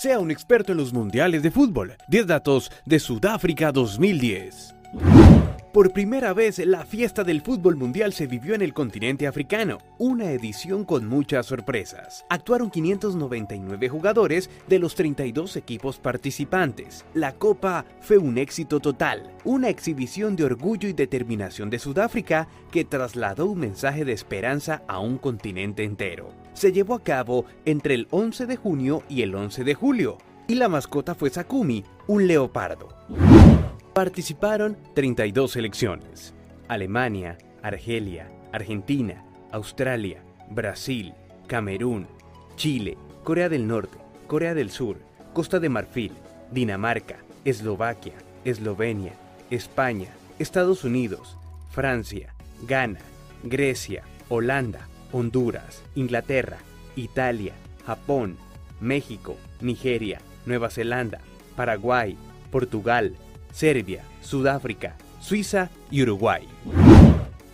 Sea un experto en los mundiales de fútbol. 10 datos de Sudáfrica 2010. Por primera vez, la fiesta del fútbol mundial se vivió en el continente africano, una edición con muchas sorpresas. Actuaron 599 jugadores de los 32 equipos participantes. La copa fue un éxito total, una exhibición de orgullo y determinación de Sudáfrica que trasladó un mensaje de esperanza a un continente entero. Se llevó a cabo entre el 11 de junio y el 11 de julio, y la mascota fue Sakumi, un leopardo. Participaron 32 selecciones. Alemania, Argelia, Argentina, Australia, Brasil, Camerún, Chile, Corea del Norte, Corea del Sur, Costa de Marfil, Dinamarca, Eslovaquia, Eslovenia, España, Estados Unidos, Francia, Ghana, Grecia, Holanda, Honduras, Inglaterra, Italia, Japón, México, Nigeria, Nueva Zelanda, Paraguay, Portugal, Serbia, Sudáfrica, Suiza y Uruguay.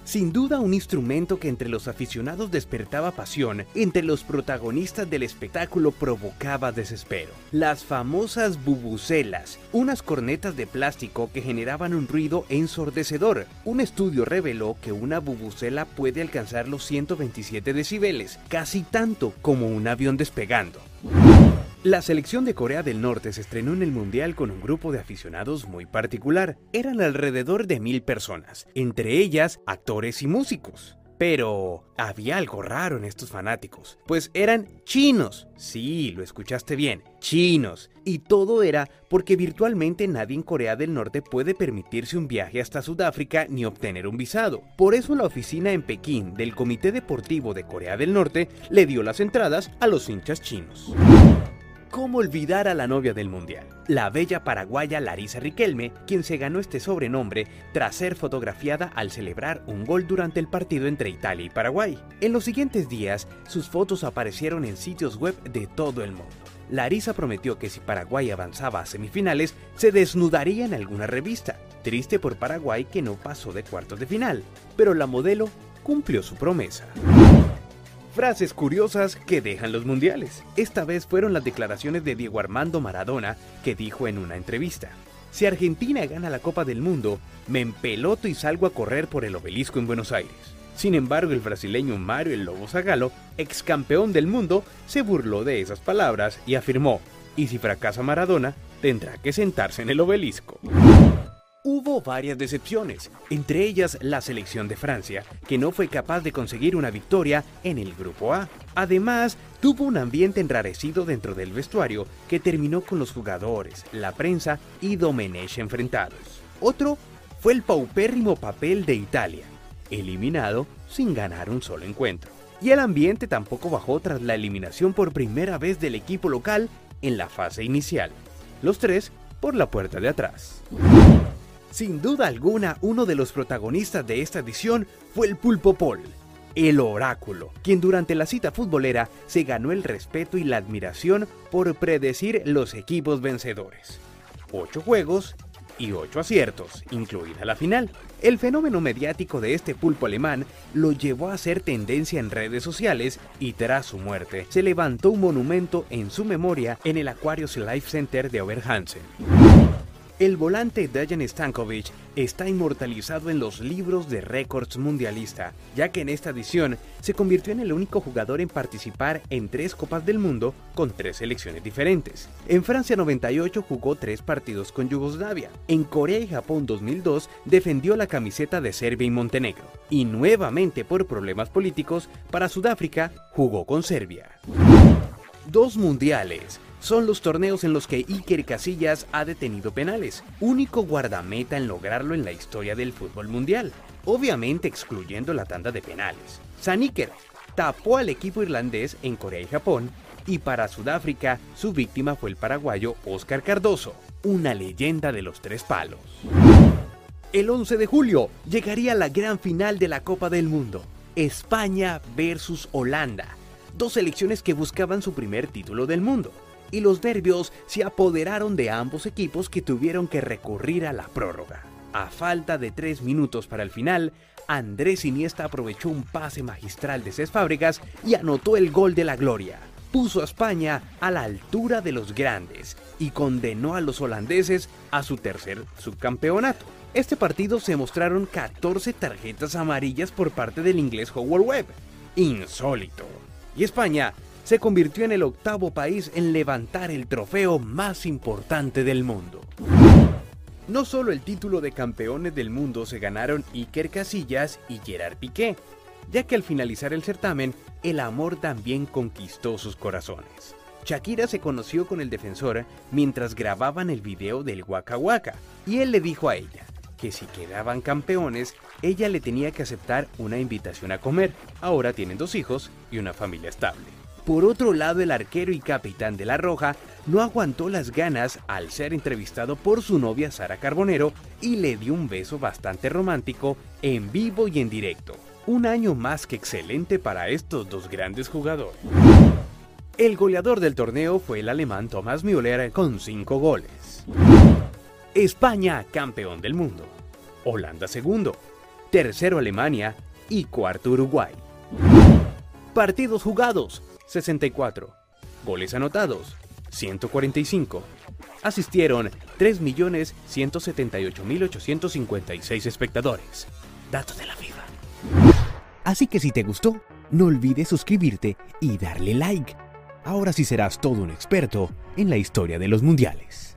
Sin duda un instrumento que entre los aficionados despertaba pasión, entre los protagonistas del espectáculo provocaba desespero. Las famosas bubucelas, unas cornetas de plástico que generaban un ruido ensordecedor. Un estudio reveló que una bubucela puede alcanzar los 127 decibeles, casi tanto como un avión despegando. La selección de Corea del Norte se estrenó en el Mundial con un grupo de aficionados muy particular. Eran alrededor de mil personas, entre ellas actores y músicos. Pero había algo raro en estos fanáticos, pues eran chinos. Sí, lo escuchaste bien, chinos. Y todo era porque virtualmente nadie en Corea del Norte puede permitirse un viaje hasta Sudáfrica ni obtener un visado. Por eso la oficina en Pekín del Comité Deportivo de Corea del Norte le dio las entradas a los hinchas chinos. ¿Cómo olvidar a la novia del Mundial? La bella paraguaya Larisa Riquelme, quien se ganó este sobrenombre tras ser fotografiada al celebrar un gol durante el partido entre Italia y Paraguay. En los siguientes días, sus fotos aparecieron en sitios web de todo el mundo. Larisa prometió que si Paraguay avanzaba a semifinales, se desnudaría en alguna revista. Triste por Paraguay que no pasó de cuartos de final, pero la modelo cumplió su promesa. Frases curiosas que dejan los mundiales. Esta vez fueron las declaraciones de Diego Armando Maradona, que dijo en una entrevista. Si Argentina gana la Copa del Mundo, me empeloto y salgo a correr por el obelisco en Buenos Aires. Sin embargo, el brasileño Mario El Lobo Zagalo, ex campeón del mundo, se burló de esas palabras y afirmó, y si fracasa Maradona, tendrá que sentarse en el obelisco. Hubo varias decepciones, entre ellas la selección de Francia, que no fue capaz de conseguir una victoria en el Grupo A. Además, tuvo un ambiente enrarecido dentro del vestuario que terminó con los jugadores, la prensa y Domenech enfrentados. Otro fue el paupérrimo papel de Italia, eliminado sin ganar un solo encuentro. Y el ambiente tampoco bajó tras la eliminación por primera vez del equipo local en la fase inicial. Los tres por la puerta de atrás. Sin duda alguna, uno de los protagonistas de esta edición fue el Pulpo Paul, el oráculo, quien durante la cita futbolera se ganó el respeto y la admiración por predecir los equipos vencedores. Ocho juegos y ocho aciertos, incluida la final. El fenómeno mediático de este pulpo alemán lo llevó a ser tendencia en redes sociales y tras su muerte se levantó un monumento en su memoria en el Aquarius Life Center de Oberhansen. El volante Dejan Stankovic está inmortalizado en los libros de récords mundialista, ya que en esta edición se convirtió en el único jugador en participar en tres Copas del Mundo con tres selecciones diferentes. En Francia 98 jugó tres partidos con Yugoslavia. En Corea y Japón 2002 defendió la camiseta de Serbia y Montenegro. Y nuevamente por problemas políticos, para Sudáfrica jugó con Serbia. Dos mundiales, son los torneos en los que Iker Casillas ha detenido penales, único guardameta en lograrlo en la historia del fútbol mundial, obviamente excluyendo la tanda de penales. San Iker tapó al equipo irlandés en Corea y Japón y para Sudáfrica su víctima fue el paraguayo Oscar Cardoso, una leyenda de los tres palos. El 11 de julio llegaría la gran final de la Copa del Mundo, España versus Holanda, dos selecciones que buscaban su primer título del mundo y los nervios se apoderaron de ambos equipos que tuvieron que recurrir a la prórroga. A falta de tres minutos para el final, Andrés Iniesta aprovechó un pase magistral de Cés Fábregas y anotó el gol de la gloria. puso a España a la altura de los grandes y condenó a los holandeses a su tercer subcampeonato. Este partido se mostraron 14 tarjetas amarillas por parte del inglés Howard Webb. Insólito. Y España se convirtió en el octavo país en levantar el trofeo más importante del mundo. No solo el título de campeones del mundo se ganaron Iker Casillas y Gerard Piqué, ya que al finalizar el certamen, el amor también conquistó sus corazones. Shakira se conoció con el defensor mientras grababan el video del Waka Waka, y él le dijo a ella que si quedaban campeones, ella le tenía que aceptar una invitación a comer. Ahora tienen dos hijos y una familia estable. Por otro lado, el arquero y capitán de La Roja no aguantó las ganas al ser entrevistado por su novia Sara Carbonero y le dio un beso bastante romántico en vivo y en directo. Un año más que excelente para estos dos grandes jugadores. El goleador del torneo fue el alemán Thomas Müller con 5 goles. España, campeón del mundo. Holanda segundo. Tercero Alemania y cuarto Uruguay. Partidos jugados, 64. Goles anotados, 145. Asistieron 3.178.856 espectadores. Dato de la FIFA. Así que si te gustó, no olvides suscribirte y darle like. Ahora sí serás todo un experto en la historia de los mundiales.